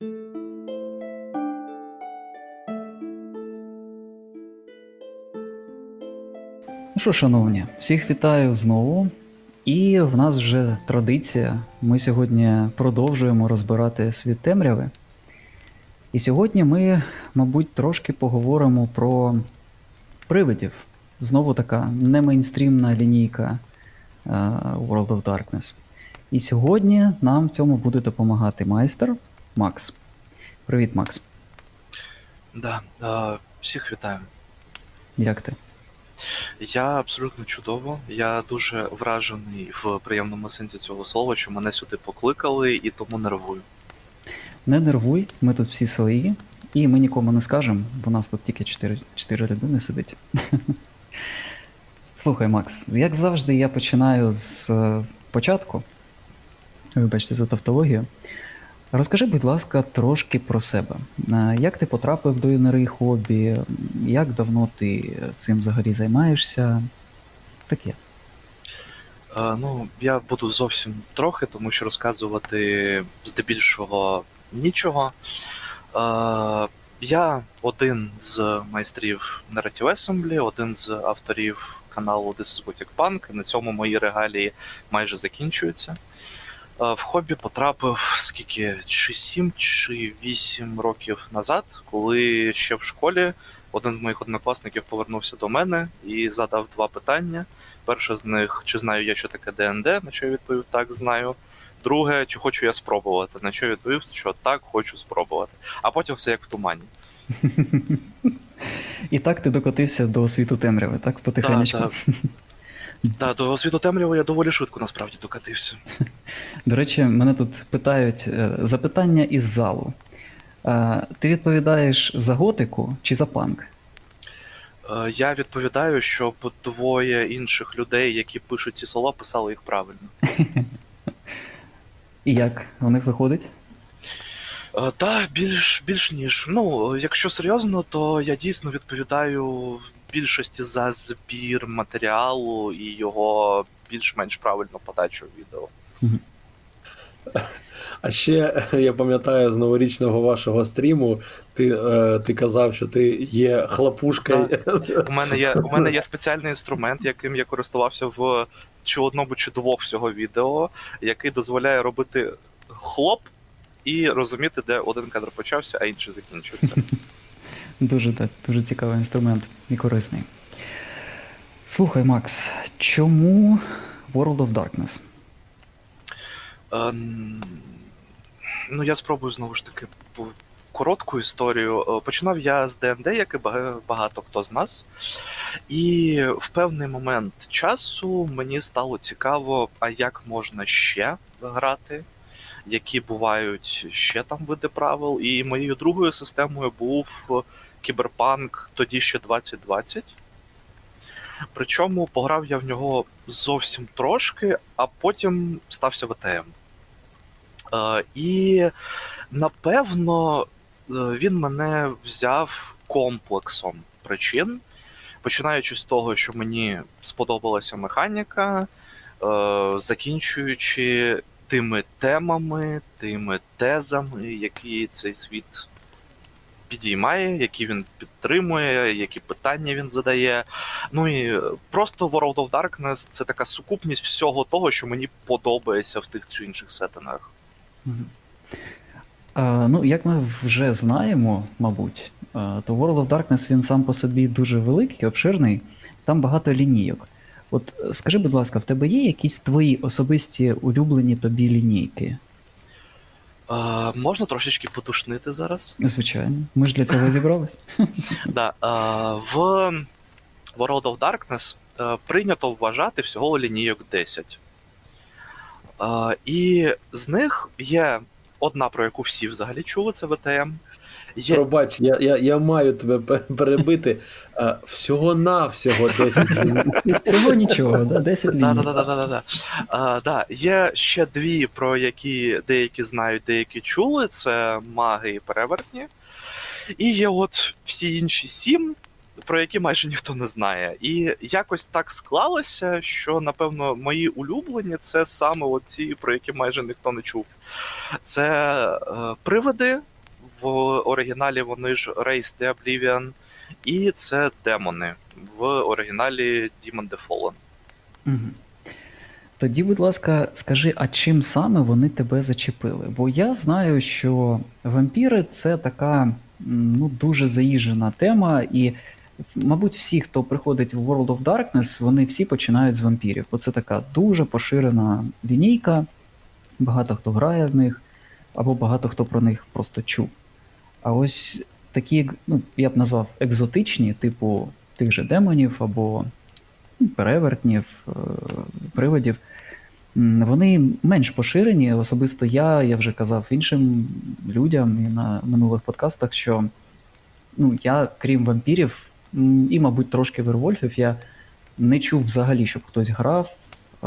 Ну що, шановні, всіх вітаю знову. І в нас вже традиція. Ми сьогодні продовжуємо розбирати світ темряви. І сьогодні ми, мабуть, трошки поговоримо про привидів. Знову така немейнстрімна лінійка е, World of Darkness. І сьогодні нам в цьому буде допомагати майстер Макс. Привіт, Макс. Да, е, всіх вітаю. Як ти? Я абсолютно чудово. Я дуже вражений в приємному сенсі цього слова, що мене сюди покликали і тому нервую. Не нервуй, ми тут всі свої, і ми нікому не скажемо, бо нас тут тільки 4, 4 людини сидить. Слухай, Макс, як завжди, я починаю з е, початку. Вибачте за тавтологію. Розкажи, будь ласка, трошки про себе. Е, Як ти потрапив до ігри хобі? Як давно ти цим взагалі займаєшся? Таке. Е, ну, я буду зовсім трохи, тому що розказувати здебільшого нічого. Е, я один з майстрів Narrative Assembly, один з авторів каналу This is Gothic Punk, на цьому мої регалії майже закінчуються. Е, В хобі потрапив скільки чи 7 чи 8 років назад, коли ще в школі один з моїх однокласників повернувся до мене і задав два питання. Перше з них, чи знаю я, що таке ДНД, на що я відповів так, знаю. Друге, чи хочу я спробувати, на що я відповів, що так, хочу спробувати. А потім все як в тумані. І так ти докотився до світу темряви, так? Потихенечку. Так, Так, до світотемряви я доволі швидко насправді докатився. До речі, мене тут питають е, запитання із залу. Е, Ти відповідаєш за готику чи за панк? Е, Я відповідаю, щоб двоє інших людей, які пишуть ці слова, писали їх правильно. І як у них виходить? Е, Та більш більш ніж. Ну, якщо серйозно, то я дійсно відповідаю більшості за збір матеріалу і його більш-менш правильну подачу відео. А ще я пам'ятаю з новорічного вашого стріму, ти, е, ти казав, що ти є хлопушкою. У мене є у мене є спеціальний інструмент, яким я користувався в чи одному, чи двох всього відео, який дозволяє робити хлоп і розуміти, де один кадр почався, а інший закінчився. Дуже так, дуже цікавий інструмент і корисний. Слухай, Макс, чому World of Darkness? Ем, Ну, я спробую знову ж таки коротку історію. Е, Починав я з ДНД, як і багато хто з нас. І в певний момент часу мені стало цікаво, а як можна ще грати, які бувають ще там види правил. І моєю другою системою був Кіберпанк тоді ще 2020. Причому пограв я в нього зовсім трошки, а потім стався ВТМ. Е, і напевно е, він мене взяв комплексом причин, починаючи з того, що мені сподобалася механіка, е, закінчуючи тими темами, тими тезами, які цей світ підіймає, які він підтримує, які питання він задає. Ну і е, просто World of Darkness це така сукупність всього того, що мені подобається в тих чи інших сеттингах. А, ну, як ми вже знаємо, мабуть, то World of Darkness він сам по собі дуже великий, обширний, там багато лінійок. От скажи, будь ласка, в тебе є якісь твої особисті улюблені тобі лінійки? Е, можна трошечки потушнити зараз? Звичайно, ми ж для цього зібрались. Да, е, в World of Darkness е, прийнято вважати всього лінійок 10. Е, і з них є одна, про яку всі взагалі чули, це ВТМ. Є, Пробач, я, я, я маю тебе пе- перебити. А, всього-навсього 10 хвилин. Всього нічого, да? 10 Да, ліній. да, да, да, да, да. А, да. Є ще дві, про які деякі знають, деякі чули. Це маги і перевертні. І є от всі інші сім, про які майже ніхто не знає. І якось так склалося, що напевно мої улюблені це саме оці, про які майже ніхто не чув. Це е, привиди. В оригіналі вони ж Race the Oblivion, і це демони в оригіналі Demon the Fallen. Угу. Тоді, будь ласка, скажи, а чим саме вони тебе зачепили? Бо я знаю, що вампіри це така ну, дуже заїжджена тема, і, мабуть, всі, хто приходить в World of Darkness, вони всі починають з вампірів. Бо це така дуже поширена лінійка, багато хто грає в них, або багато хто про них просто чув. А ось такі, ну, я б назвав екзотичні, типу тих же демонів або ну, перевертнів, е, привидів, вони менш поширені. Особисто я, я вже казав іншим людям і на минулих подкастах, що ну, я, крім вампірів, і, мабуть, трошки вервольфів, я не чув взагалі, щоб хтось грав е,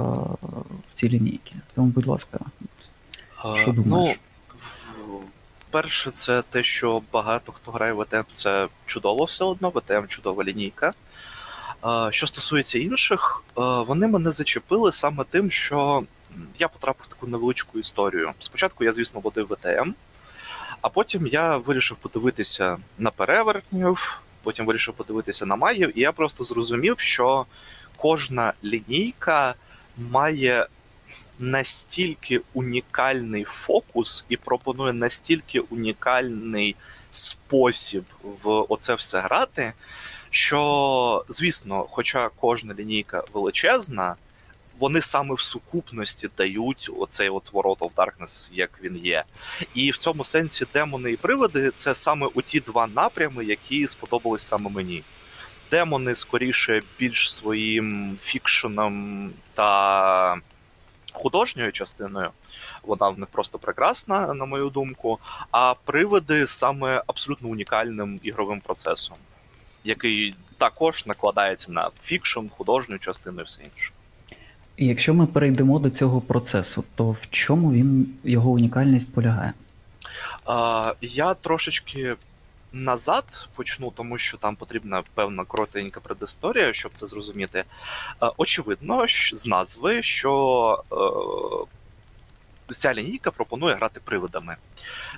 в ці лінійки. Тому, будь ласка, Е, Що думаєш? Ну, перше, це те, що багато хто грає в ВТМ, це чудово все одно, ВТМ чудова лінійка. Що стосується інших, вони мене зачепили саме тим, що я потрапив в таку невеличку історію. Спочатку я, звісно, водив ВТМ, а потім я вирішив подивитися на перевертнів, потім вирішив подивитися на магів, і я просто зрозумів, що кожна лінійка має настільки унікальний фокус і пропонує настільки унікальний спосіб в оце все грати, що, звісно, хоча кожна лінійка величезна, вони саме в сукупності дають оцей от World of Darkness, як він є. І в цьому сенсі демони і привиди це саме у ті два напрями, які сподобались саме мені. Демони скоріше більш своїм фікшеном та художньою частиною. Вона них просто прекрасна, на мою думку. А привиди саме абсолютно унікальним ігровим процесом, який також накладається на фікшн, художню частину і все інше. І якщо ми перейдемо до цього процесу, то в чому він його унікальність полягає? Я трошечки назад почну, тому що там потрібна певна коротенька предісторія, щоб це зрозуміти. Очевидно, з назви, що е, ця лінійка пропонує грати привидами.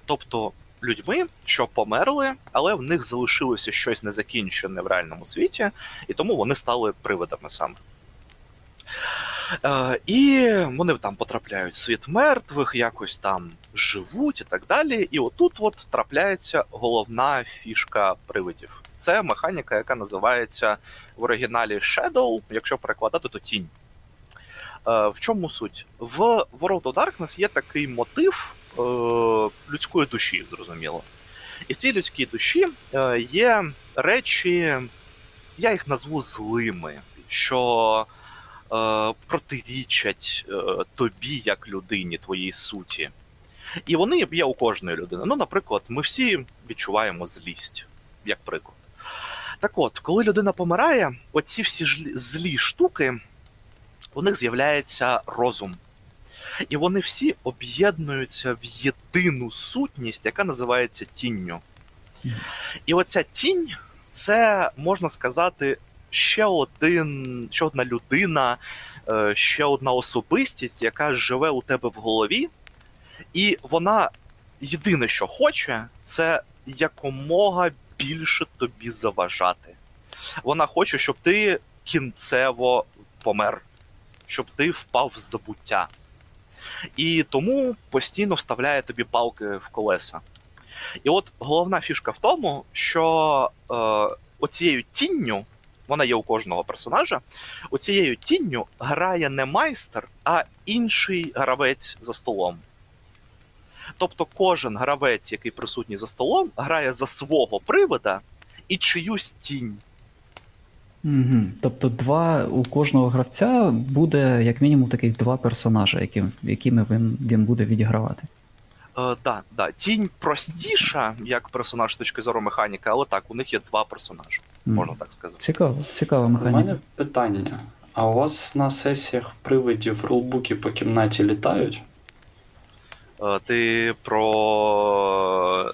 Тобто людьми, що померли, але в них залишилося щось незакінчене в реальному світі, і тому вони стали привидами саме. Е, і вони там потрапляють в світ мертвих, якось там живуть і так далі. І отут от трапляється головна фішка привидів. Це механіка, яка називається в оригіналі Shadow, якщо перекладати, то тінь. Е, в чому суть? В World of Darkness є такий мотив е, людської душі, зрозуміло. І в цій людській душі є речі, я їх назву злими, що протирічать е, тобі як людині, твоїй суті. І вони є у кожної людини. Ну, наприклад, ми всі відчуваємо злість, як приклад. Так от, коли людина помирає, оці всі злі штуки, у них з'являється розум. І вони всі об'єднуються в єдину сутність, яка називається тінню. І оця тінь це можна сказати ще один, ще одна людина, е, ще одна особистість, яка живе у тебе в голові, і вона єдине, що хоче, це якомога більше тобі заважати. Вона хоче, щоб ти кінцево помер, щоб ти впав в забуття. І тому постійно вставляє тобі палки в колеса. І от головна фішка в тому, що е, оцією тінню, вона є у кожного персонажа, оцією тінню грає не майстер, а інший гравець за столом. Тобто кожен гравець, який присутній за столом, грає за свого привида і чиюсь тінь. Угу. Тобто, два у кожного гравця буде як мінімум таких два персонажа, які, якими він, він буде відігравати. Е, да, да. Тінь простіша, як персонаж з точки зору механіки, але так, у них є два персонажі. Можна так сказати. Цікаво, цікава У мене питання. А у вас на сесіях в привидів рулбуки по кімнаті літають? Е, Ти про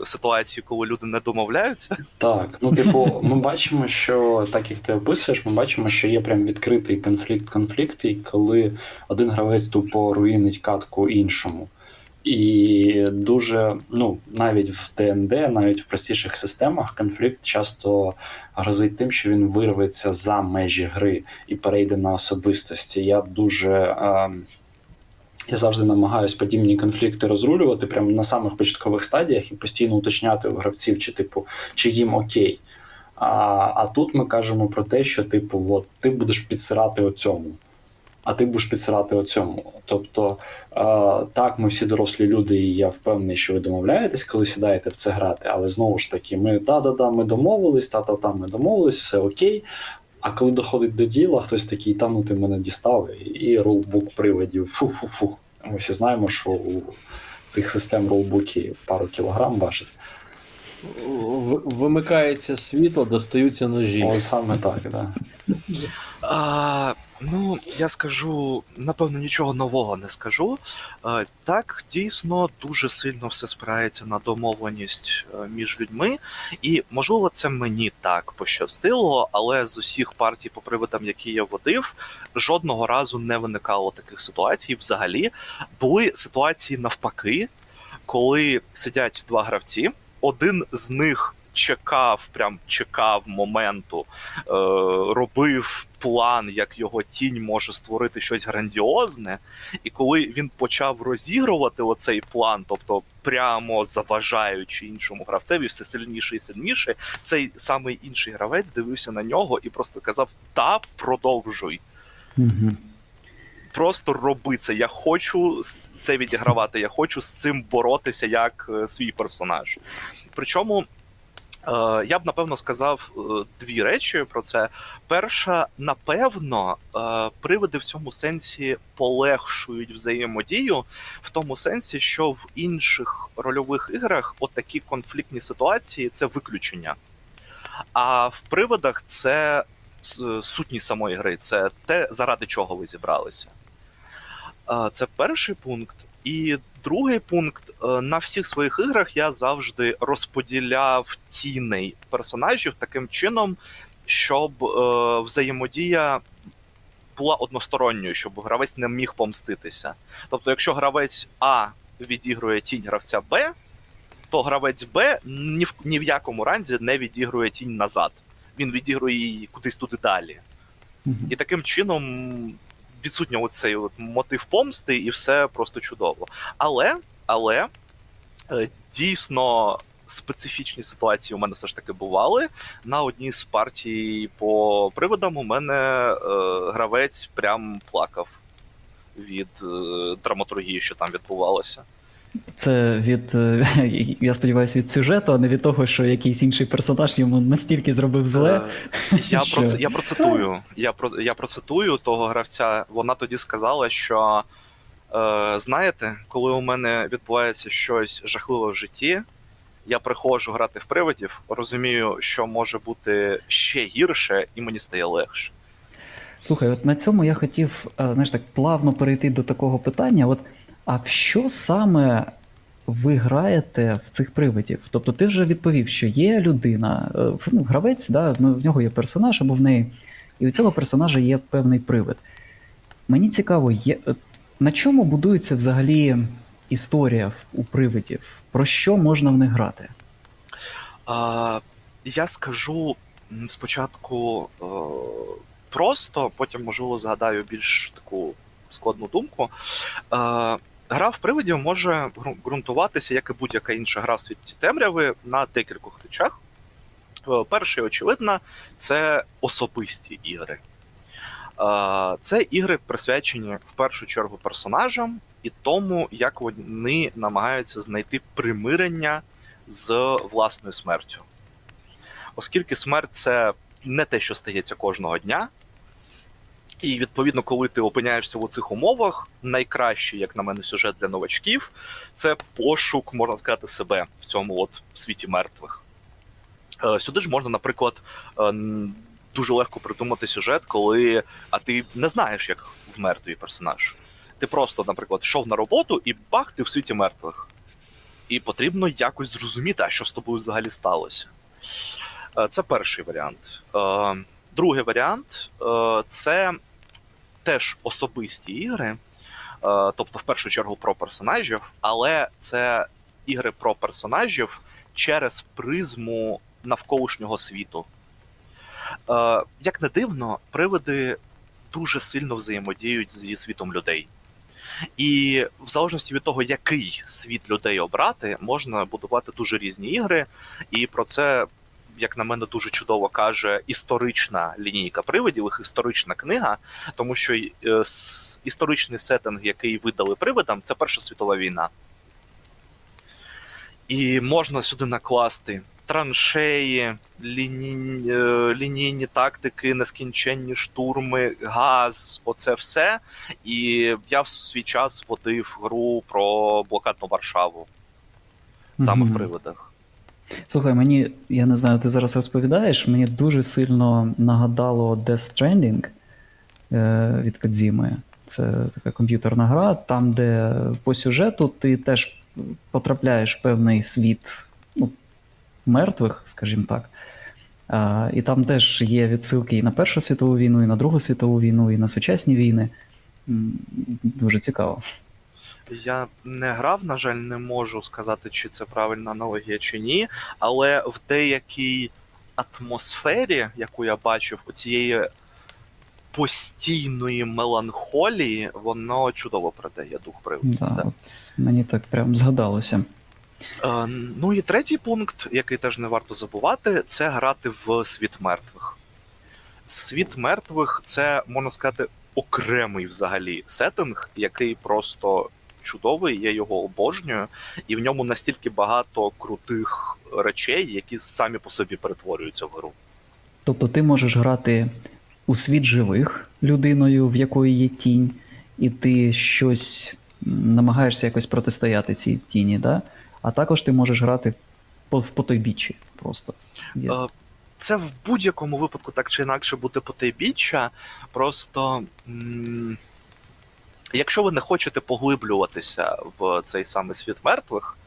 е, ситуації, коли люди не домовляються. Так, ну типу, ми бачимо, що так як ти описуєш, ми бачимо, що є прям відкритий конфлікт конфлікт, і коли один гравець тупо руїнить катку іншому. І дуже, ну, навіть в ТНД, навіть в простіших системах, конфлікт часто грозить тим, що він вирветься за межі гри і перейде на особистості. Я дуже. Е, я завжди намагаюсь подібні конфлікти розрулювати прямо на самих початкових стадіях і постійно уточняти у гравців, чи типу, чи їм окей. А, а тут ми кажемо про те, що, типу, от, ти будеш підсирати оцьому, а ти будеш підсирати оцьому. Тобто, е, так, ми всі дорослі люди, і я впевнений, що ви домовляєтесь, коли сідаєте в це грати, але знову ж таки, ми да-да-да, ми домовились, та-та-та, ми домовились, все окей. А коли доходить до діла, хтось такий, та ну ти мене дістав, і- рулбук приводів. Фу-фу-фу. Ми всі знаємо, що у цих систем рулбуки пару кілограм важить. Вимикається світло, достаються ножі. Ось саме так, да. А, ну, я скажу, напевно, нічого нового не скажу. А, так, дійсно, дуже сильно все спирається на домовленість е, між людьми. І, можливо, це мені так пощастило, але з усіх партій по приводам, які я водив, жодного разу не виникало таких ситуацій. Взагалі, були ситуації навпаки, коли сидять два гравці, один з них чекав, прям чекав моменту, е, робив план, як його тінь може створити щось грандіозне. І коли він почав розігрувати оцей план, тобто прямо заважаючи іншому гравцеві, все сильніше і сильніше, цей самий інший гравець дивився на нього і просто казав: Та продовжуй. Угу. Просто роби це. Я хочу це відігравати. Я хочу з цим боротися як е, свій персонаж. Причому. е, Я б напевно сказав е, дві речі про це. Перша, напевно, привиди в цьому сенсі полегшують взаємодію, в тому сенсі, що в інших рольових іграх от такі конфліктні ситуації це виключення. А в привидах це сутність самої гри, це те, заради чого ви зібралися. Це перший пункт. І другий пункт: е, на всіх своїх іграх я завжди розподіляв тіней персонажів таким чином, щоб е, взаємодія була односторонньою, щоб гравець не міг помститися. Тобто, якщо гравець А відігрує тінь гравця Б, то гравець Б ні в, ні в якому разі не відігрує тінь назад. Він відігрує її кудись туди далі. І таким чином відсутній оцей от мотив помсти, і все просто чудово. Але, але е, дійсно специфічні ситуації у мене все ж таки бували. На одній з партій по приводам у мене е, гравець прям плакав від е, драматургії, що там відбувалося. Це від, е, я сподіваюся, від сюжету, а не від того, що якийсь інший персонаж йому настільки зробив зле. Е, Я, Що? про, я процитую. Я, про, я процитую того гравця. Вона тоді сказала, що е, знаєте, коли у мене відбувається щось жахливе в житті, я приходжу грати в привидів, розумію, що може бути ще гірше, і мені стає легше. Слухай, от на цьому я хотів, е, знаєш, так плавно перейти до такого питання. От, а в що саме ви граєте в цих привидів? Тобто ти вже відповів, що є людина, е, ну, гравець, да, ну, в нього є персонаж або в неї, і у цього персонажа є певний привид. Мені цікаво, є, на чому будується взагалі історія у привидів? Про що можна в них грати? Е, я скажу спочатку е, просто, потім, можливо, згадаю більш таку складну думку. Гра в привидів може ґрунтуватися, як і будь-яка інша гра в світі темряви, на декількох речах. Е, Перше, очевидно, це особисті ігри. Е, Це ігри присвячені в першу чергу персонажам і тому, як вони намагаються знайти примирення з власною смертю. Оскільки смерть це не те, що стається кожного дня. І відповідно, коли ти опиняєшся у цих умовах, найкращий, як на мене, сюжет для новачків це пошук, можна сказати, себе в цьому от світі мертвих. Е, Сюди ж можна, наприклад, е, дуже легко придумати сюжет, коли а ти не знаєш, як вмер твій персонаж. Ти просто, наприклад, йшов на роботу і бах, ти в світі мертвих. і потрібно якось зрозуміти, а що з тобою взагалі сталося. Е, Це перший варіант. Другий варіант е, це теж особисті ігри, е, тобто, в першу чергу, про персонажів, але це ігри про персонажів через призму навколишнього світу. Е, Як не дивно, привиди дуже сильно взаємодіють зі світом людей. І в залежності від того, який світ людей обрати, можна будувати дуже різні ігри. І про це, як на мене, дуже чудово каже історична лінійка привидів, їх історична книга, тому що е, історичний сеттинг, який видали привидам, це Перша світова війна. І можна сюди накласти траншеї, ліні... е, лінійні тактики, нескінченні штурми, газ, оце все. І я в свій час водив гру про блокадну Варшаву саме Мгм. в привидах. Слухай, мені, я не знаю, ти зараз розповідаєш, мені дуже сильно нагадало Death Stranding е, від Кадзіми. Це така комп'ютерна гра, там, де по сюжету ти теж потрапляєш в певний світ ну, мертвих, скажімо так. А, і там теж є відсилки і на Першу світову війну, і на Другу світову війну, і на сучасні війни. Дуже цікаво. Я не грав, на жаль, не можу сказати, чи це правильна аналогія чи ні, але в деякій атмосфері, яку я бачив, у цієї постійної меланхолії, воно чудово передає дух приводу. Да, Да. от мені так прям згадалося. Е, ну і третій пункт, який теж не варто забувати, це грати в світ мертвих. Світ мертвих це, можна сказати, окремий взагалі сеттинг, який просто чудовий, я його обожнюю, і в ньому настільки багато крутих речей, які самі по собі перетворюються в гру. Тобто ти можеш грати у світ живих людиною, в якої є тінь, і ти щось намагаєшся якось протистояти цій тіні, да? а також ти можеш грати в потойбіччі просто. Є. Е, Це в будь-якому випадку так чи інакше буде потайбіччя. Просто м- якщо ви не хочете поглиблюватися в цей самий світ мертвих,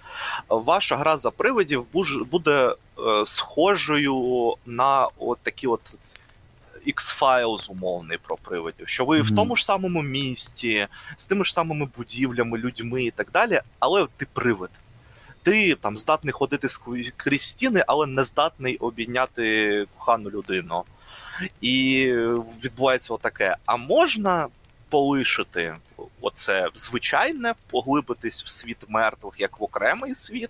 ваша гра за привидів буде е, схожою на от такі от. X-Files умовний про привидів, що ви в тому ж самому місті, з тими ж самими будівлями, людьми і так далі, але ти привид. Ти там здатний ходити крізь стіни, але не здатний обійняти кохану людину. І відбувається отаке. А можна полишити оце звичайне, поглибитись в світ мертвих як в окремий світ,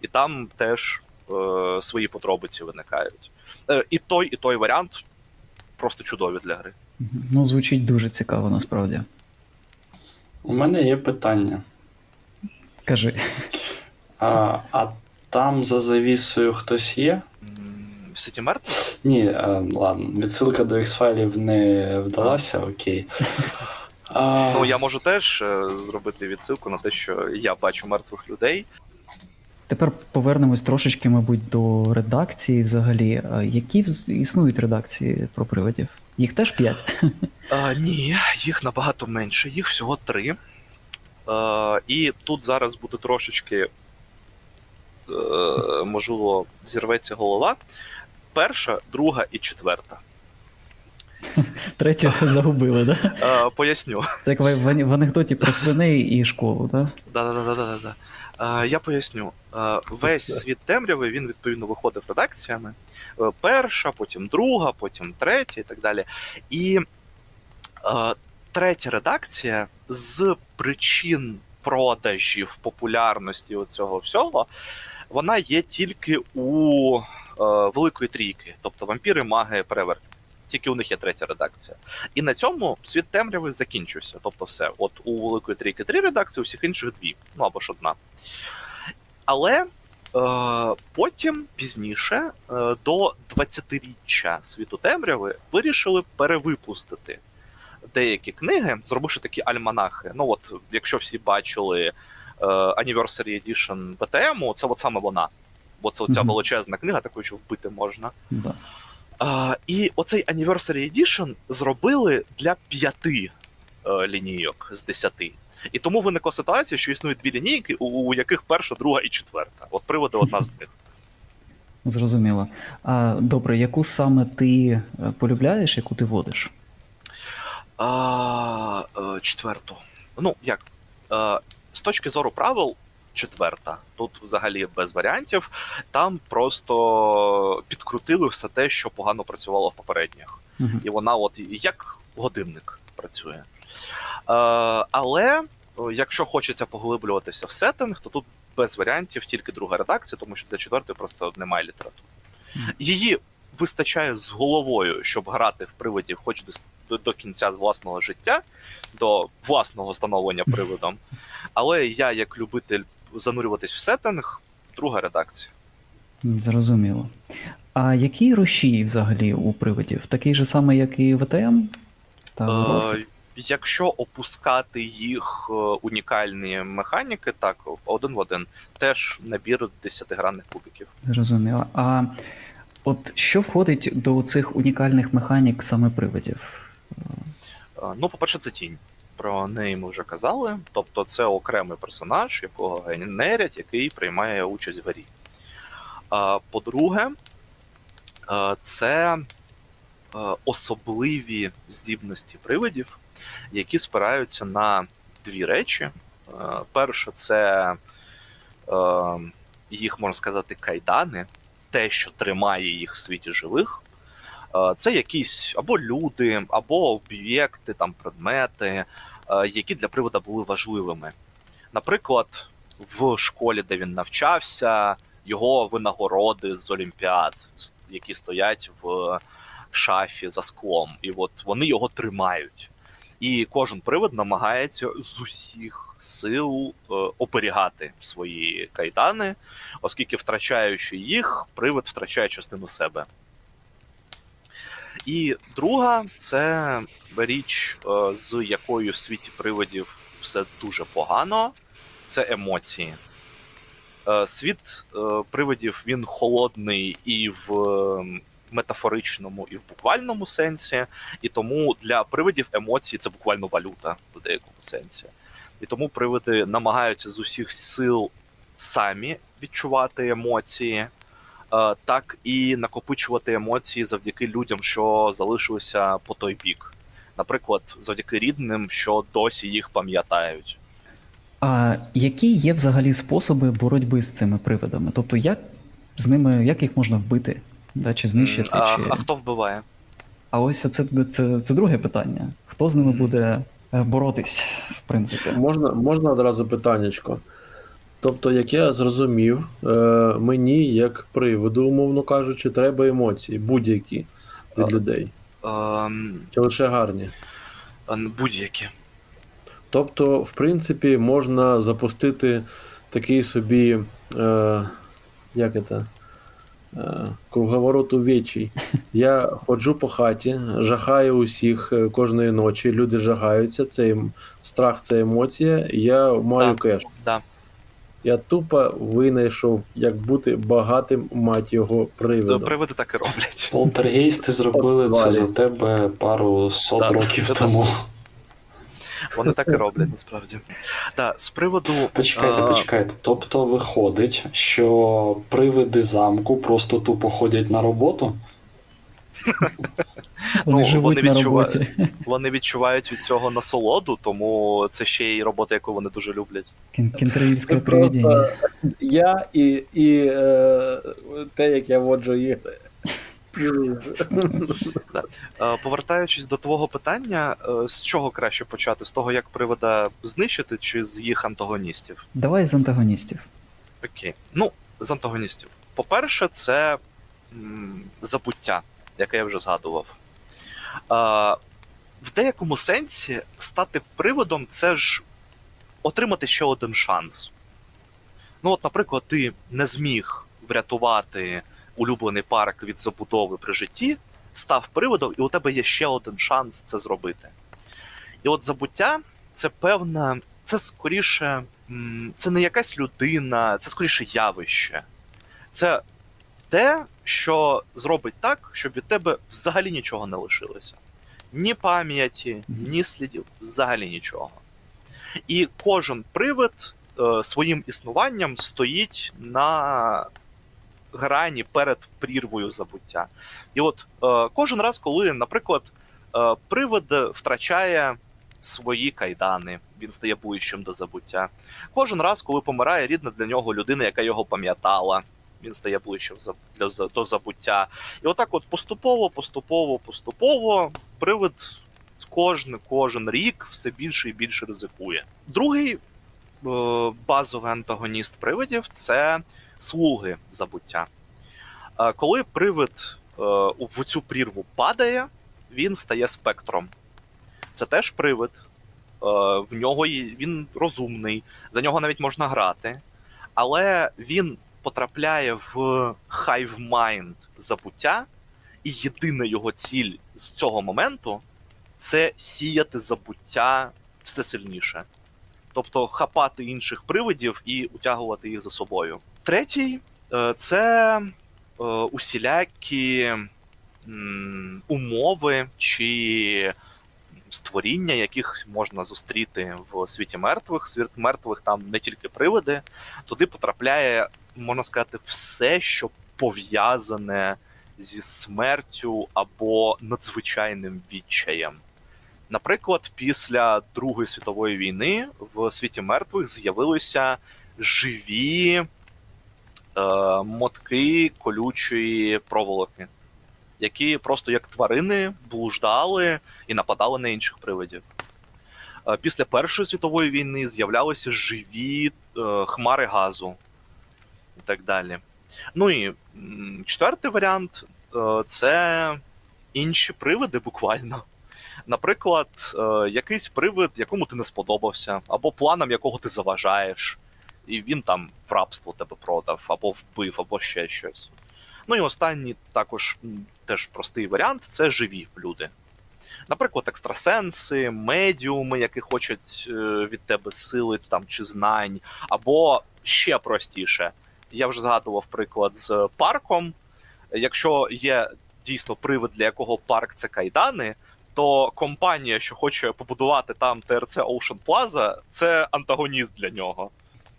і там теж е, свої подробиці виникають. Е, і той, і той варіант просто чудові для гри. Ну, звучить дуже цікаво, насправді. У мене є питання. Кажи. А, а там за завісою хтось є? В світі мертвих Ні, а, ладно, відсилка до X-файлів не вдалася, окей. А, Ну, я можу теж е, зробити відсилку на те, що я бачу мертвих людей. Тепер повернемось трошечки, мабуть, до редакції взагалі. Які існують редакції про привидів? Їх теж п'ять. А, ні, їх набагато менше, їх всього три. А, і тут зараз буде трошечки, е, можливо, зірветься голова. Перша, друга і четверта. Третю загубили, да? Поясню. Це як в, анекдоті про свиней і школу, да? Да-да-да-да-да. Я поясню. Весь світ темряви він відповідно виходив редакціями. Е, Перша, потім друга, потім третя і так далі. І е, третя редакція з причин продажів, популярності цього всього, вона є тільки у е, Великої трійки, тобто вампіри, маги, перевертні. Тільки у них є третя редакція. І на цьому світ темряви закінчився. Тобто, все. От у Великої трійки три редакції, у всіх інших дві. Ну або ж одна. Але е, потім, пізніше, е, до 20-річчя світу темряви вирішили перевипустити деякі книги, зробивши такі альманахи. Ну, от, якщо всі бачили е, Anniversary Edition BTM, це от саме вона. Бо це оця Мгм. величезна книга, такою, що вбити можна. да. А, і оцей Anniversary Edition зробили для п'яти е, лінійок з десяти. І тому виникла ситуація, що існують дві лінійки, у, у яких перша, друга і четверта. От приводи одна з них. Зрозуміло. А добре, яку саме ти е, полюбляєш, яку ти водиш? А, е, четверту. Ну, як? Е, з точки зору правил, четверта. Тут взагалі без варіантів. Там просто підкрутили все те, що погано працювало в попередніх. Мгм. І вона, от як годинник працює. Е, але якщо хочеться поглиблюватися в сеттинг, то тут без варіантів тільки друга редакція, тому що для четвертої просто немає літератури. Її вистачає з головою, щоб грати в привидів хоч до, до, до кінця з власного життя, до власного становлення привидом. Але я, як любитель занурюватись в сеттинг, друга редакція. Зрозуміло. А який рушій взагалі у привидів? Такий же самий, як і ВТМ? Та Е, якщо опускати їх е, унікальні механіки, так, один в один, теж набір десятигранних кубиків. Зрозуміло. А от що входить до цих унікальних механік саме привидів? Е, Ну, по-перше, це тінь. Про неї ми вже казали. Тобто, це окремий персонаж, якого генерять, який приймає участь в грі. По-друге, це особливі здібності привидів, які спираються на дві речі. Перше, це їх, можна сказати, кайдани, те, що тримає їх в світі живих. Е, Це якісь або люди, або об'єкти, там предмети, е, які для привода були важливими. Наприклад, в школі, де він навчався, його винагороди з Олімпіад, які стоять в шафі за склом, і от вони його тримають. І кожен привид намагається з усіх сил е, оберігати свої кайдани, оскільки втрачаючи їх, привид втрачає частину себе. І друга це річ, е, з якою в світі привидів все дуже погано. Це емоції. Е, Світ е, привидів він холодний і в метафоричному, і в буквальному сенсі. І тому для привидів емоції це буквально валюта в деякому сенсі. І тому привиди намагаються з усіх сил самі відчувати емоції, так і накопичувати емоції завдяки людям, що залишилися по той бік. Наприклад, завдяки рідним, що досі їх пам'ятають. А які є взагалі способи боротьби з цими привидами? Тобто, як з ними, як їх можна вбити? Да, чи знищити? А, чи... а хто вбиває? а ось це, це, це друге питання. Хто з ними буде е, боротись, в принципі? Можна, можна одразу питаннячко. Тобто, як я зрозумів, е, мені, як приводу, умовно кажучи, треба емоції, будь-які від людей. Чи лише гарні. е, будь-які. Тобто, в принципі, можна запустити такий собі, е, як це, е, круговорот увечій. Я ходжу по хаті, жахаю усіх е, кожної ночі, люди жахаються, це ем- страх це емоція, я маю Так. кеш. Да. Я тупо винайшов, як бути багатим, мать його привидом. Привиди так і роблять. Полтергейсти зробили це за тебе пару сот Так, років це тому. Вони так і роблять, насправді. Да, з приводу. Почекайте, е, почекайте. Тобто виходить, що привиди замку просто тупо ходять на роботу? Вони Ну, живуть вони на відчувають. роботі. Вони відчувають від цього насолоду, тому це ще й робота, яку вони дуже люблять. Кін- Кінтроїльське Це привидіння. просто Я і, і е, те, як я воджу ігри. Е, Повертаючись до твого питання, е, з чого краще почати? З того, як привода знищити, чи з їх антагоністів? Давай з антагоністів. Окей. Ну, з антагоністів. По-перше, це м, забуття, яке я вже згадував. А, в деякому сенсі стати приводом це ж отримати ще один шанс. Ну, от, наприклад, ти не зміг врятувати улюблений парк від забудови при житті, став приводом, і у тебе є ще один шанс це зробити. І от забуття це певна, це скоріше, це не якась людина, це скоріше явище. Це те, що зробить так, щоб від тебе взагалі нічого не лишилося. Ні пам'яті, ні слідів, взагалі нічого. І кожен привид е, своїм існуванням стоїть на грані перед прірвою забуття. І от е, кожен раз, коли, наприклад, е, привид втрачає свої кайдани, він стає ближчим до забуття. Кожен раз, коли помирає рідна для нього людина, яка його пам'ятала, він стає ближчим для- до забуття. І отак, от поступово, поступово, поступово, привид кожен, кожен рік все більше і більше ризикує. Другий е, базовий антагоніст привидів це слуги забуття. Е, Коли привид е, в цю прірву падає, він стає спектром. Це теж привид. В нього він розумний, за нього навіть можна грати. Але він потрапляє в hive mind забуття, і єдина його ціль з цього моменту це сіяти забуття все сильніше. Тобто хапати інших привидів і утягувати їх за собою. Третій е, це е, усілякі умови чи створіння, яких можна зустріти в світі мертвих. Світ мертвих там не тільки привиди, туди потрапляє, можна сказати, все, що пов'язане зі смертю або надзвичайним відчаєм. Наприклад, після Другої світової війни в світі мертвих з'явилися живі е, мотки колючої проволоки, які просто як тварини блуждали і нападали на інших привидів. Е, Після Першої світової війни з'являлися живі е, хмари газу так далі. Ну і четвертий варіант е, це інші привиди буквально. Наприклад, е, якийсь привид, якому ти не сподобався, або планам якого ти заважаєш, і він там в рабство тебе продав, або вбив, або ще щось. Ну і останній також теж простий варіант це живі люди. Наприклад, екстрасенси, медіуми, які хочуть е, від тебе сили там, чи знань, або ще простіше. Я вже згадував приклад з парком. Якщо є дійсно привид, для якого парк це кайдани, то компанія, що хоче побудувати там ТРЦ Ocean Plaza, це антагоніст для нього.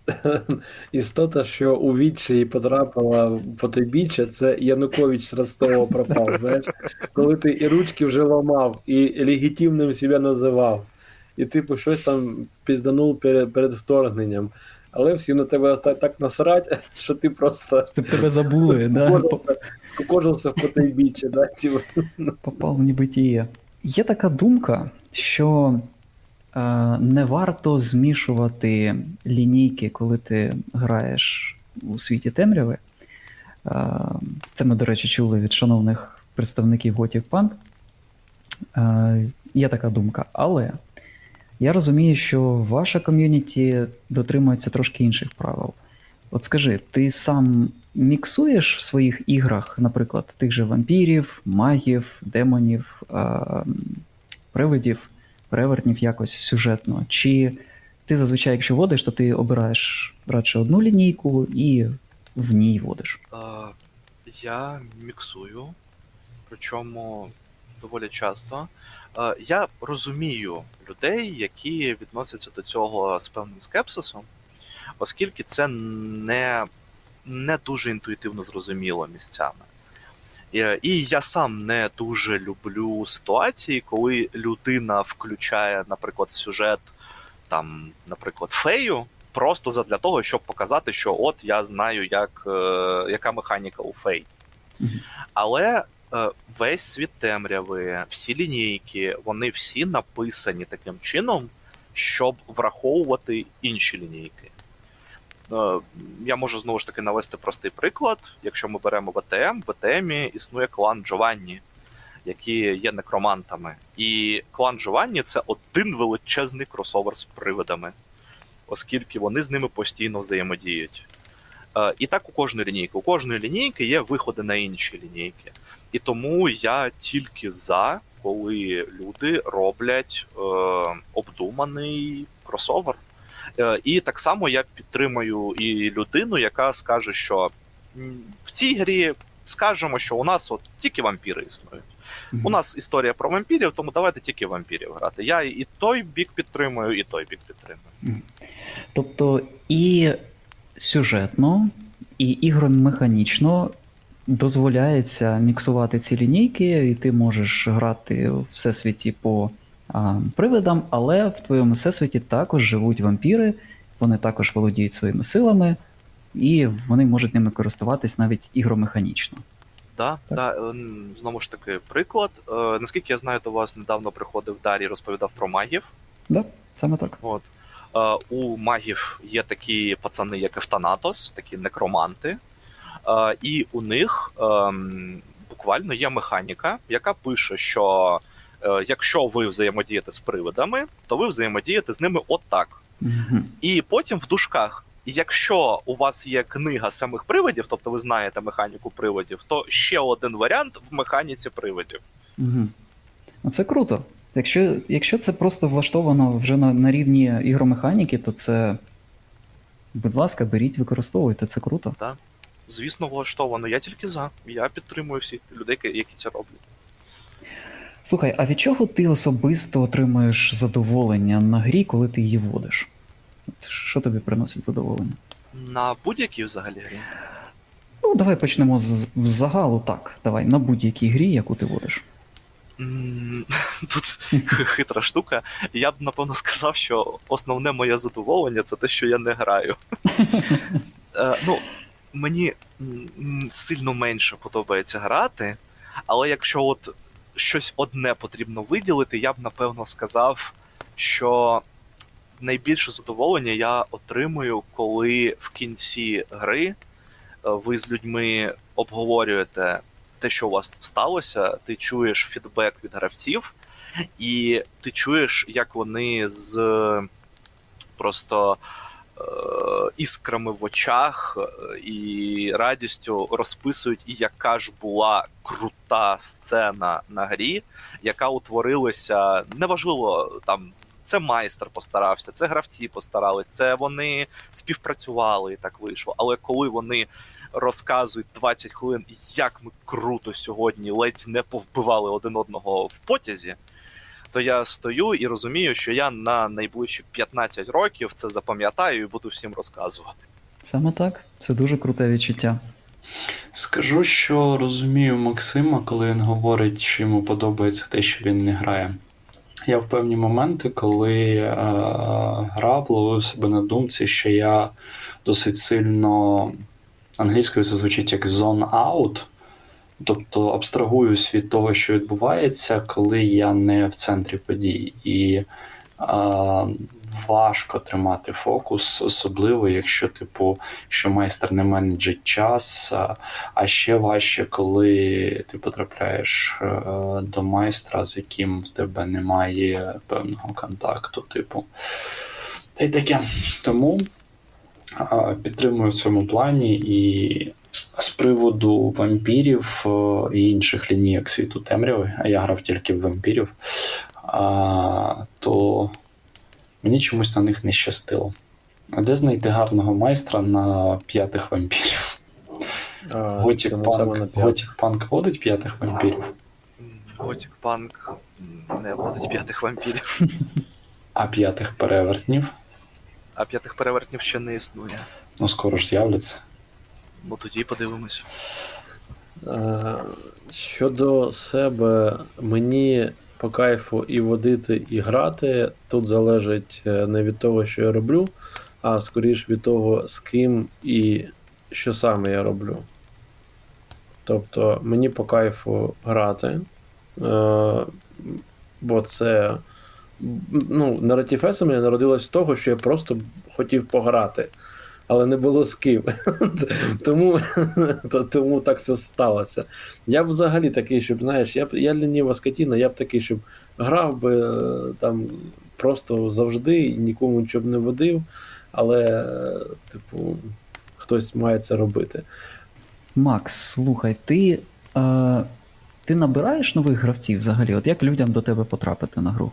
Істота, що у відчаї потрапила в потойбіччя, це Янукович з Ростова пропав. Знаєш, коли ти і ручки вже ламав, і легітимним себе називав, і типу щось там пізданув перед, перед вторгненням. Але всі на тебе так насрать, що ти просто Ти тебе забули, да? скукожився, в потойбіччя, да? Попав в небитіє. Є така думка, що е, не варто змішувати лінійки, коли ти граєш у світі темряви. Е, це ми, до речі, чули від шановних представників готів панк. Е, є така думка. Але я розумію, що ваша ком'юніті дотримується трошки інших правил. От скажи, ти сам міксуєш в своїх іграх, наприклад, тих же вампірів, магів, демонів, привидів, перевертнів якось сюжетно? Чи ти зазвичай, якщо водиш, то ти обираєш радше одну лінійку і в ній водиш? Я міксую, причому доволі часто. Е, я розумію людей, які відносяться до цього з певним скепсисом, оскільки це не, не дуже інтуїтивно зрозуміло місцями. І, і я сам не дуже люблю ситуації, коли людина включає, наприклад, в сюжет там, наприклад, фею, просто задля того, щоб показати, що от я знаю, як, е, яка механіка у фей. Але е, весь світ темряви, всі лінійки, вони всі написані таким чином, щоб враховувати інші лінійки. Е, Я можу знову ж таки навести простий приклад. Якщо ми беремо ВТМ, в ВТМі існує клан Джованні, які є некромантами. І клан Джованні це один величезний кросовер з привидами, оскільки вони з ними постійно взаємодіють. Е, І так у кожної лінійки. У кожної лінійки є виходи на інші лінійки. І тому я тільки за, коли люди роблять е, обдуманий кросовер. Е, і так само я підтримую і людину, яка скаже, що в цій грі скажемо, що у нас от тільки вампіри існують. Мгм. У нас історія про вампірів, тому давайте тільки вампірів грати. Я і той бік підтримую, і той бік підтримую. Тобто і сюжетно, і ігромеханічно дозволяється міксувати ці лінійки, і ти можеш грати в всесвіті по а, привидам, але в твоєму всесвіті також живуть вампіри, вони також володіють своїми силами, і вони можуть ними користуватись навіть ігромеханічно. Да, Так. да, е, знову ж таки, приклад. Е, Наскільки я знаю, до вас недавно приходив Дарій, розповідав про магів. Да, саме так. От. Е, у магів є такі пацани, як Ефтанатос, такі некроманти. І у них ем, буквально є механіка, яка пише, що е, якщо ви взаємодієте з привидами, то ви взаємодієте з ними отак. Мгм. І потім в дужках, якщо у вас є книга самих привидів, тобто ви знаєте механіку привидів, то ще один варіант в механіці привидів. Угу. Це круто. Якщо, якщо це просто влаштовано вже на, на рівні ігромеханіки, то це. Будь ласка, беріть, використовуйте, це круто. Звісно, влаштовано. Я тільки за. Я підтримую всіх людей, які це роблять. Слухай, а від чого ти особисто отримуєш задоволення на грі, коли ти її водиш? Що тобі приносить задоволення? На будь-якій взагалі грі. Ну, давай почнемо з загалу так. Давай, на будь-якій грі, яку ти водиш. Тут хитра штука. Я б напевно сказав, що основне моє задоволення це те, що я не граю. Е, Ну, мені сильно менше подобається грати, але якщо от щось одне потрібно виділити, я б напевно сказав, що найбільше задоволення я отримую, коли в кінці гри е, ви з людьми обговорюєте те, що у вас сталося, ти чуєш фідбек від гравців, і ти чуєш, як вони з просто іскрами в очах е, і радістю розписують, і яка ж була крута сцена на грі, яка утворилася. Неважливо, там це майстер постарався, це гравці постарались, це вони співпрацювали і так вийшло. Але коли вони розказують 20 хвилин, як ми круто сьогодні ледь не повбивали один одного в потязі, то я стою і розумію, що я на найближчі 15 років це запам'ятаю і буду всім розказувати. Саме так. Це дуже круте відчуття. Скажу, що розумію Максима, коли він говорить, що йому подобається те, що він не грає. Я в певні моменти, коли е, грав, ловив себе на думці, що я досить сильно англійською це звучить як zone out, тобто абстрагуюсь від того, що відбувається, коли я не в центрі подій. І е, важко тримати фокус, особливо, якщо, типу, що майстер не менеджить час, а, ще важче, коли ти потрапляєш е, до майстра, з яким в тебе немає певного контакту, типу. Та й таке. Тому е, підтримую в цьому плані і. З приводу вампірів е, і інших лінійок світу темряви, а я грав тільки в вампірів, а, то мені чомусь на них не щастило. А де знайти гарного майстра на п'ятих вампірів? Готік панк. Готік панк водить п'ятих вампірів, Готік панк не водить п'ятих вампірів, а п'ятих перевертнів. а п'ятих перевертнів ще не існує. Ну скоро ж з'являться. Ну тоді подивимось. Е, Щодо себе, мені по кайфу і водити, і грати. Тут залежить е, не від того, що я роблю, а скоріш від того, з ким і що саме я роблю. Тобто мені по кайфу грати, е, бо це. Ну, наратив Еса мене народилось з того, що я просто хотів пограти, але не було з ким. тому, то- тому так все сталося. Я б взагалі такий, щоб, знаєш, я б я лініва скотіна, я б такий, щоб грав би е, там просто завжди, і нікому нічого б не водив, але, е, типу, хтось має це робити. Макс, слухай, ти, е, ти набираєш нових гравців взагалі? От як людям до тебе потрапити на гру?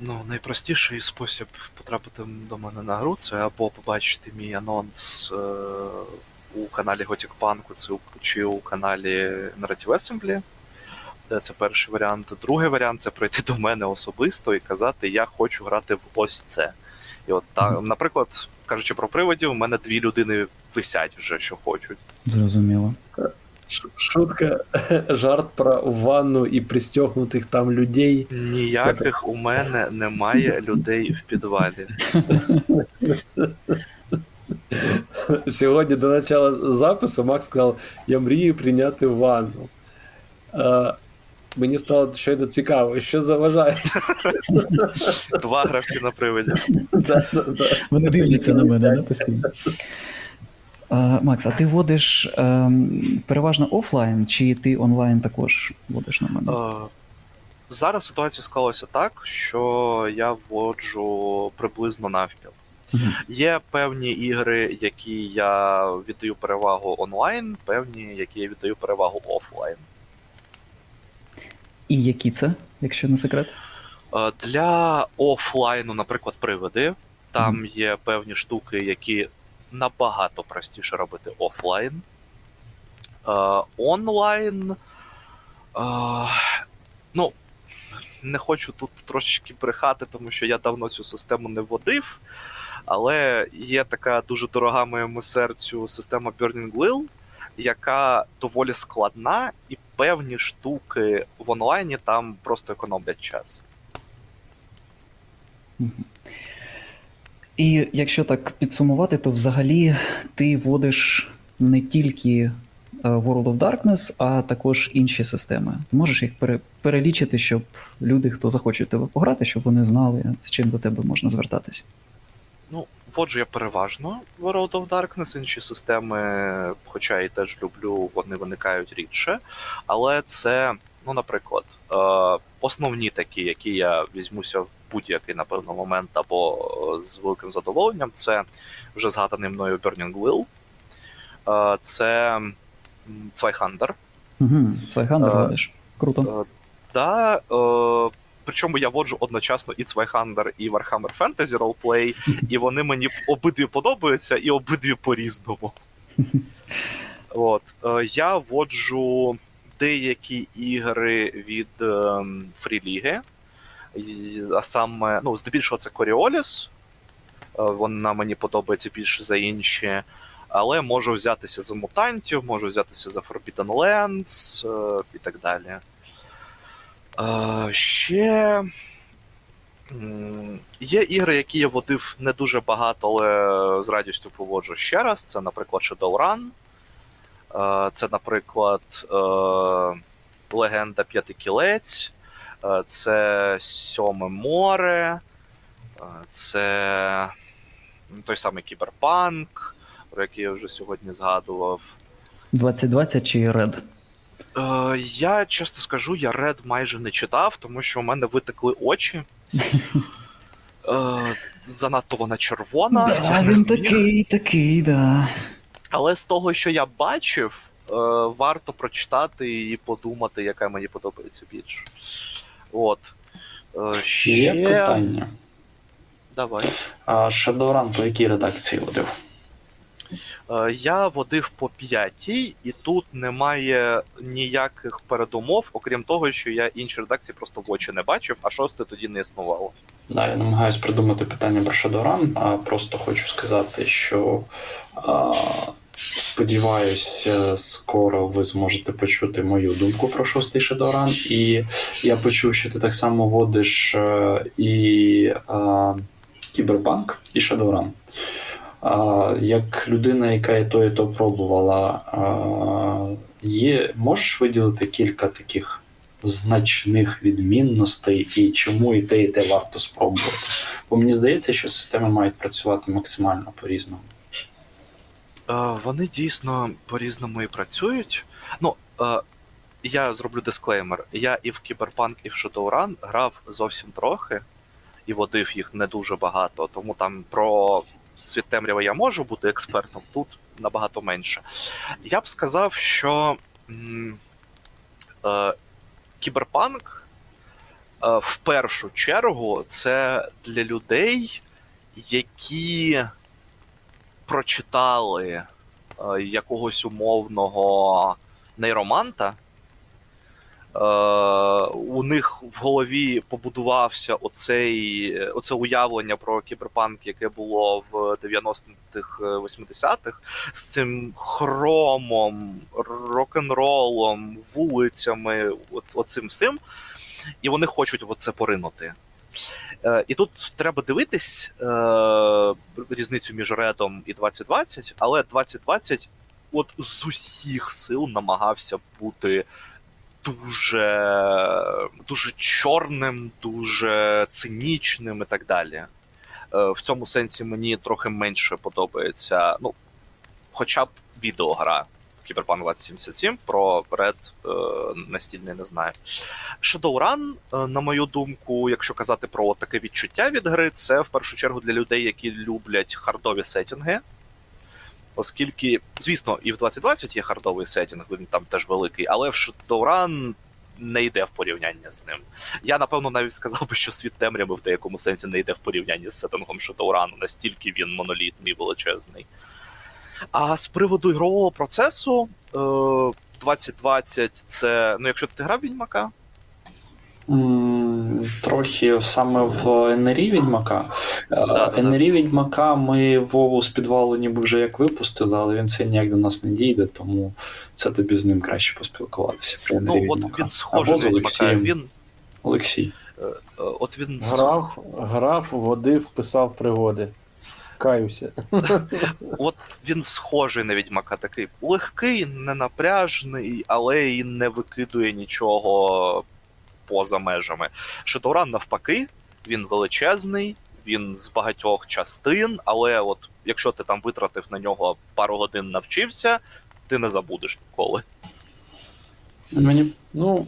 Ну, найпростіший спосіб потрапити до мене на гру це або побачити мій анонс е, у каналі Gothic Punk, це чи у каналі Narrative Assembly. Е, Це перший варіант. Другий варіант це прийти до мене особисто і казати, я хочу грати в ось це. І от та, наприклад, кажучи про приводів, у мене дві людини висять вже, що хочуть. Зрозуміло. Шутка, жарт про ванну і пристегнутих там людей. Ніяких у мене немає людей в підвалі. Сьогодні до початку запису Макс сказав: я мрію прийняти ванну. Мені стало щойно цікаво, що заважає. Два гравці на приводі. Да, да, да. Вони дивляться на мене постійно. А, Макс, а ти водиш ем, переважно офлайн, чи ти онлайн також водиш на мене? Е, Зараз ситуація склалася так, що я вводжу приблизно навпіл. Мгм. Є певні ігри, які я віддаю перевагу онлайн, певні, які я віддаю перевагу офлайн. І які це, якщо не секрет? Е, Для офлайну, наприклад, приводи, там є певні штуки, які набагато простіше робити офлайн. Е, Онлайн. е, Ну, не хочу тут трошечки брехати, тому що я давно цю систему не вводив. Але є така дуже дорога моєму серцю система Burning Wheel, яка доволі складна, і певні штуки в онлайні там просто економлять час. Мгм. І якщо так підсумувати, то взагалі ти водиш не тільки е, World of Darkness, а також інші системи. Ти Можеш їх пере- перелічити, щоб люди, хто захоче тебе пограти, щоб вони знали, з чим до тебе можна звертатись. Ну, вводжу я переважно World of Darkness, інші системи, хоча і теж люблю, вони виникають рідше. Але це, ну, наприклад, е, основні такі, які я візьмуся в будь-який, напевно, момент або е, з великим задоволенням, це вже згаданий мною Burning Wheel, е, це Zweihander, Угу, Свайхандер Е. Круто. Е, Да, е, причому я воджу одночасно і Zweihander, і Warhammer Fantasy Roleplay, і вони мені обидві подобаються, і обидві по-різному. От, е, я воджу деякі ігри від ем, Фріліги, а саме, ну, здебільшого це Coriolis. Е, Вона мені подобається більше за інші. Але можу взятися за мутантів, можу взятися за Forbidden Lands е, і так далі. Е, ще є ігри, які я водив не дуже багато, але з радістю поводжу ще раз. Це, наприклад, Shadowrun. Е, Це, наприклад, е, Легенда П'яти Кілець, Е, це Сьоме море, це той самий Кіберпанк, про який я вже сьогодні згадував. 2020 чи Red? Е, я чесно скажу, я Red майже не читав, тому що у мене витекли очі. Занадто вона червона. Да, він такий, такий, да. Але з того, що я бачив, е, варто прочитати і подумати, яка мені подобається більше. От. Е, ще... Є питання. Давай. А Shadowrun по якій редакції водив? Е, Я водив по п'ятій, і тут немає ніяких передумов, окрім того, що я інші редакції просто в очі не бачив, а шосте тоді не існувало. Да, я намагаюся придумати питання про Shadowrun, а просто хочу сказати, що а, сподіваюсь, е, скоро ви зможете почути мою думку про шостий Shadowrun. І я почув, що ти так само водиш е, і а, Кіберпанк, і Shadowrun. Як людина, яка і то, і то пробувала, є, можеш виділити кілька таких значних відмінностей і чому і те, і те варто спробувати. Бо мені здається, що системи мають працювати максимально по-різному. Е, Вони дійсно по-різному і працюють. Ну, е, я зроблю дисклеймер. Я і в Cyberpunk, і в Shadowrun грав зовсім трохи, і водив їх не дуже багато, тому там про світ темряви я можу бути експертом, тут набагато менше. Я б сказав, що е, Кіберпанк е, в першу чергу це для людей, які прочитали е, якогось умовного нейроманта. Е, у них в голові побудувався оцей, оце уявлення про кіберпанк, яке було в 90-х, 80-х, з цим хромом, рок-н-ролом, вулицями, оцим всім. І вони хочуть в це поринути. Е, і тут треба дивитись е, різницю між Редом і 2020, але 2020 от з усіх сил намагався бути дуже, дуже чорним, дуже цинічним і так далі. Е, в цьому сенсі мені трохи менше подобається. Ну, хоча б відеогра Cyberpunk 2077 про Red е, настільний не знаю. Shadowrun, е, на мою думку, якщо казати про таке відчуття від гри, це в першу чергу для людей, які люблять хардові сетінги. Оскільки, звісно, і в 2020 є хардовий сетінг, він там теж великий, але в Shadowrun не йде в порівняння з ним. Я напевно навіть сказав би, що світ темряви в деякому сенсі не йде в порівнянні з сеттингом Shadowrun, настільки він монолітний, величезний. А з приводу ігрового процесу, е, 2020 це. Ну, якщо ти грав Відьмака, М, Трохи саме в НРІ Відьмака. Да-да-да. НРІ Відьмака ми Вову з підвалу ніби вже як випустили, але він це ніяк до нас не дійде, тому це тобі з ним краще поспілкуватися. Про ну от він схожий Або з. Олексієм. Він, Олексій. е, е, от він Грав, грав, водив, писав пригоди. Каюся. от він схожий на відьмака, такий легкий, ненапряжний, але і не викидує нічого поза межами. Shadowrun навпаки, він величезний, він з багатьох частин, але от якщо ти там витратив на нього пару годин навчився, ти не забудеш ніколи. Мені Ну,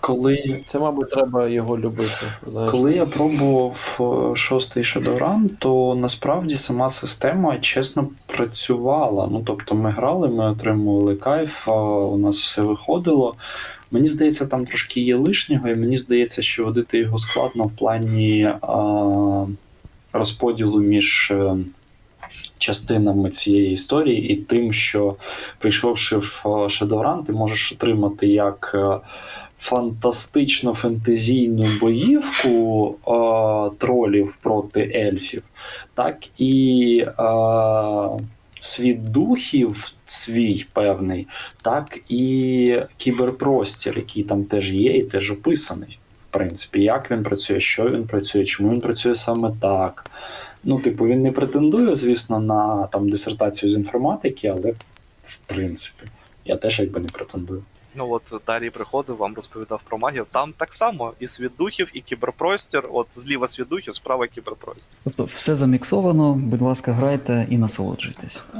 коли це, мабуть, треба його любити. Коли я пробував е, шостий Shadowrun, то насправді сама система чесно працювала. Ну тобто ми грали, ми отримували кайф, у нас все виходило. Мені здається, там трошки є лишнього, і мені здається, що водити його складно в плані а, розподілу між е, частинами цієї історії і тим, що прийшовши в Shadowrun, ти можеш отримати як. е, фантастично фентезійну боївку е, тролів проти ельфів, так і е, світ духів свій певний, так і кіберпростір, який там теж є, і теж описаний. В принципі, як він працює, що він працює, чому він працює саме так. Ну, типу, він не претендує, звісно, на там дисертацію з інформатики, але в принципі, я теж якби не претендую. Ну от Дарій приходив, вам розповідав про магію. Там так само і світ духів, і кіберпростір. От зліва світ духів, справа кіберпростір. Тобто все заміксовано, будь ласка, грайте і насолоджуйтесь. Е,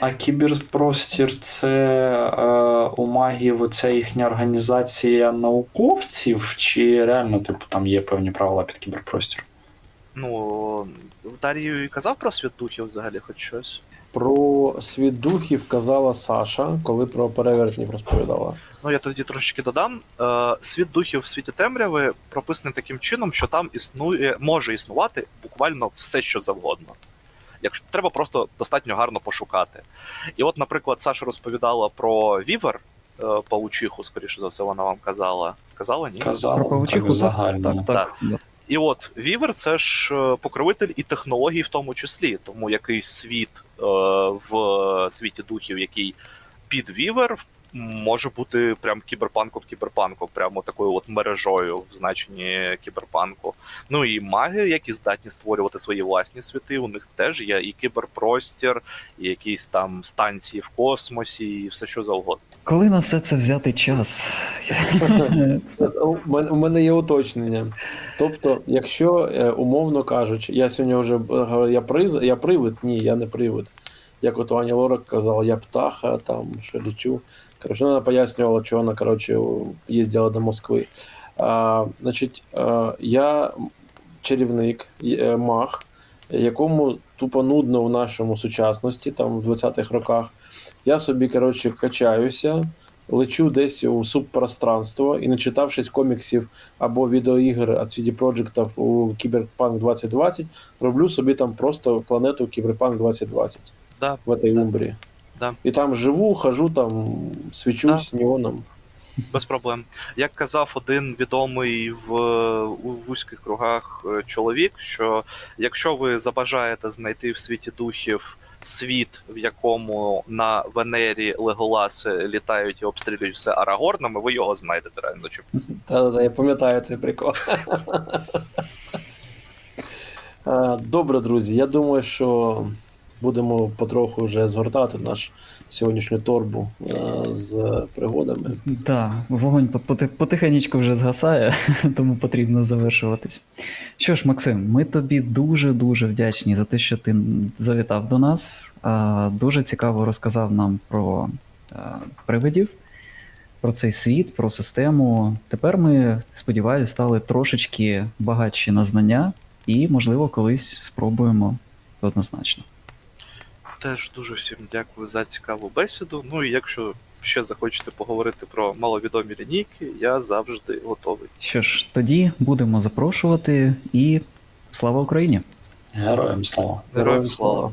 А кіберпростір це е, у магів оця їхня організація науковців, чи реально, типу, там є певні правила під кіберпростір? Ну Дарій і казав про світ духів взагалі, хоч щось. Про світ духів казала Саша, коли про перевертнів розповідала. Ну я тоді трошечки додам. Е, світ духів в світі темряви прописаний таким чином, що там існує, може існувати буквально все, що завгодно. Якщо треба просто достатньо гарно пошукати. І от, наприклад, Саша розповідала про Weaver, е, паучиху, скоріше за все, вона вам казала. Казала, ні? Казала, Про павучиху, так, в так, так, так. І от Weaver це ж е, покровитель і технологій в тому числі. Тому якийсь світ е, в світі духів, який під Weaver, може бути прям кіберпанком кіберпанком, прямо такою от мережою в значенні кіберпанку. Ну і маги, які здатні створювати свої власні світи, у них теж є і кіберпростір, і якісь там станції в космосі, і все що завгодно. Коли на все це взяти час? У мене- є уточнення. Тобто, якщо, е, умовно кажучи, я сьогодні вже я, приз, я привид, ні, я не привид. Як от Аня Лорак казала, я птаха, там, що лічу. Коротше, вона пояснювала, що вона, коротше, їздила до Москви. А, значить, а, я чарівник, е, маг, якому тупо нудно в нашому сучасності, там в 20-х роках. Я собі, коротше, качаюся, лечу десь у субпространство і, не читавшись коміксів або відеоігр від CD Projekt у Cyberpunk 2020, роблю собі там просто планету Cyberpunk 2020 Да, в этой Да. умбрі. Да. І там живу, хожу, там свічусь неоном. Без проблем. Як казав один відомий в у вузьких кругах е, чоловік, що якщо ви забажаєте знайти в світі духів світ, в якому на Венері Леголаси літають і обстрілюють все арагорнами, ви його знайдете реально чи Та-та-та, я пам'ятаю цей прикол. Е, Добре, друзі. Я думаю, що будемо потроху вже згортати наш сьогоднішню торбу е, з пригодами. Так, вогонь по- поти- потихенечку вже згасає, тому потрібно завершуватись. Що ж, Максим, ми тобі дуже-дуже вдячні за те, що ти завітав до нас. Дуже цікаво розказав нам про а, привидів, про цей світ, про систему. Тепер ми, сподіваюся, стали трошечки багатші на знання і, можливо, колись спробуємо однозначно. Теж дуже всім дякую за цікаву бесіду. Ну і якщо ще захочете поговорити про маловідомі лінійки, я завжди готовий. Що ж, тоді будемо запрошувати і слава Україні! Героям слава. Героям слава!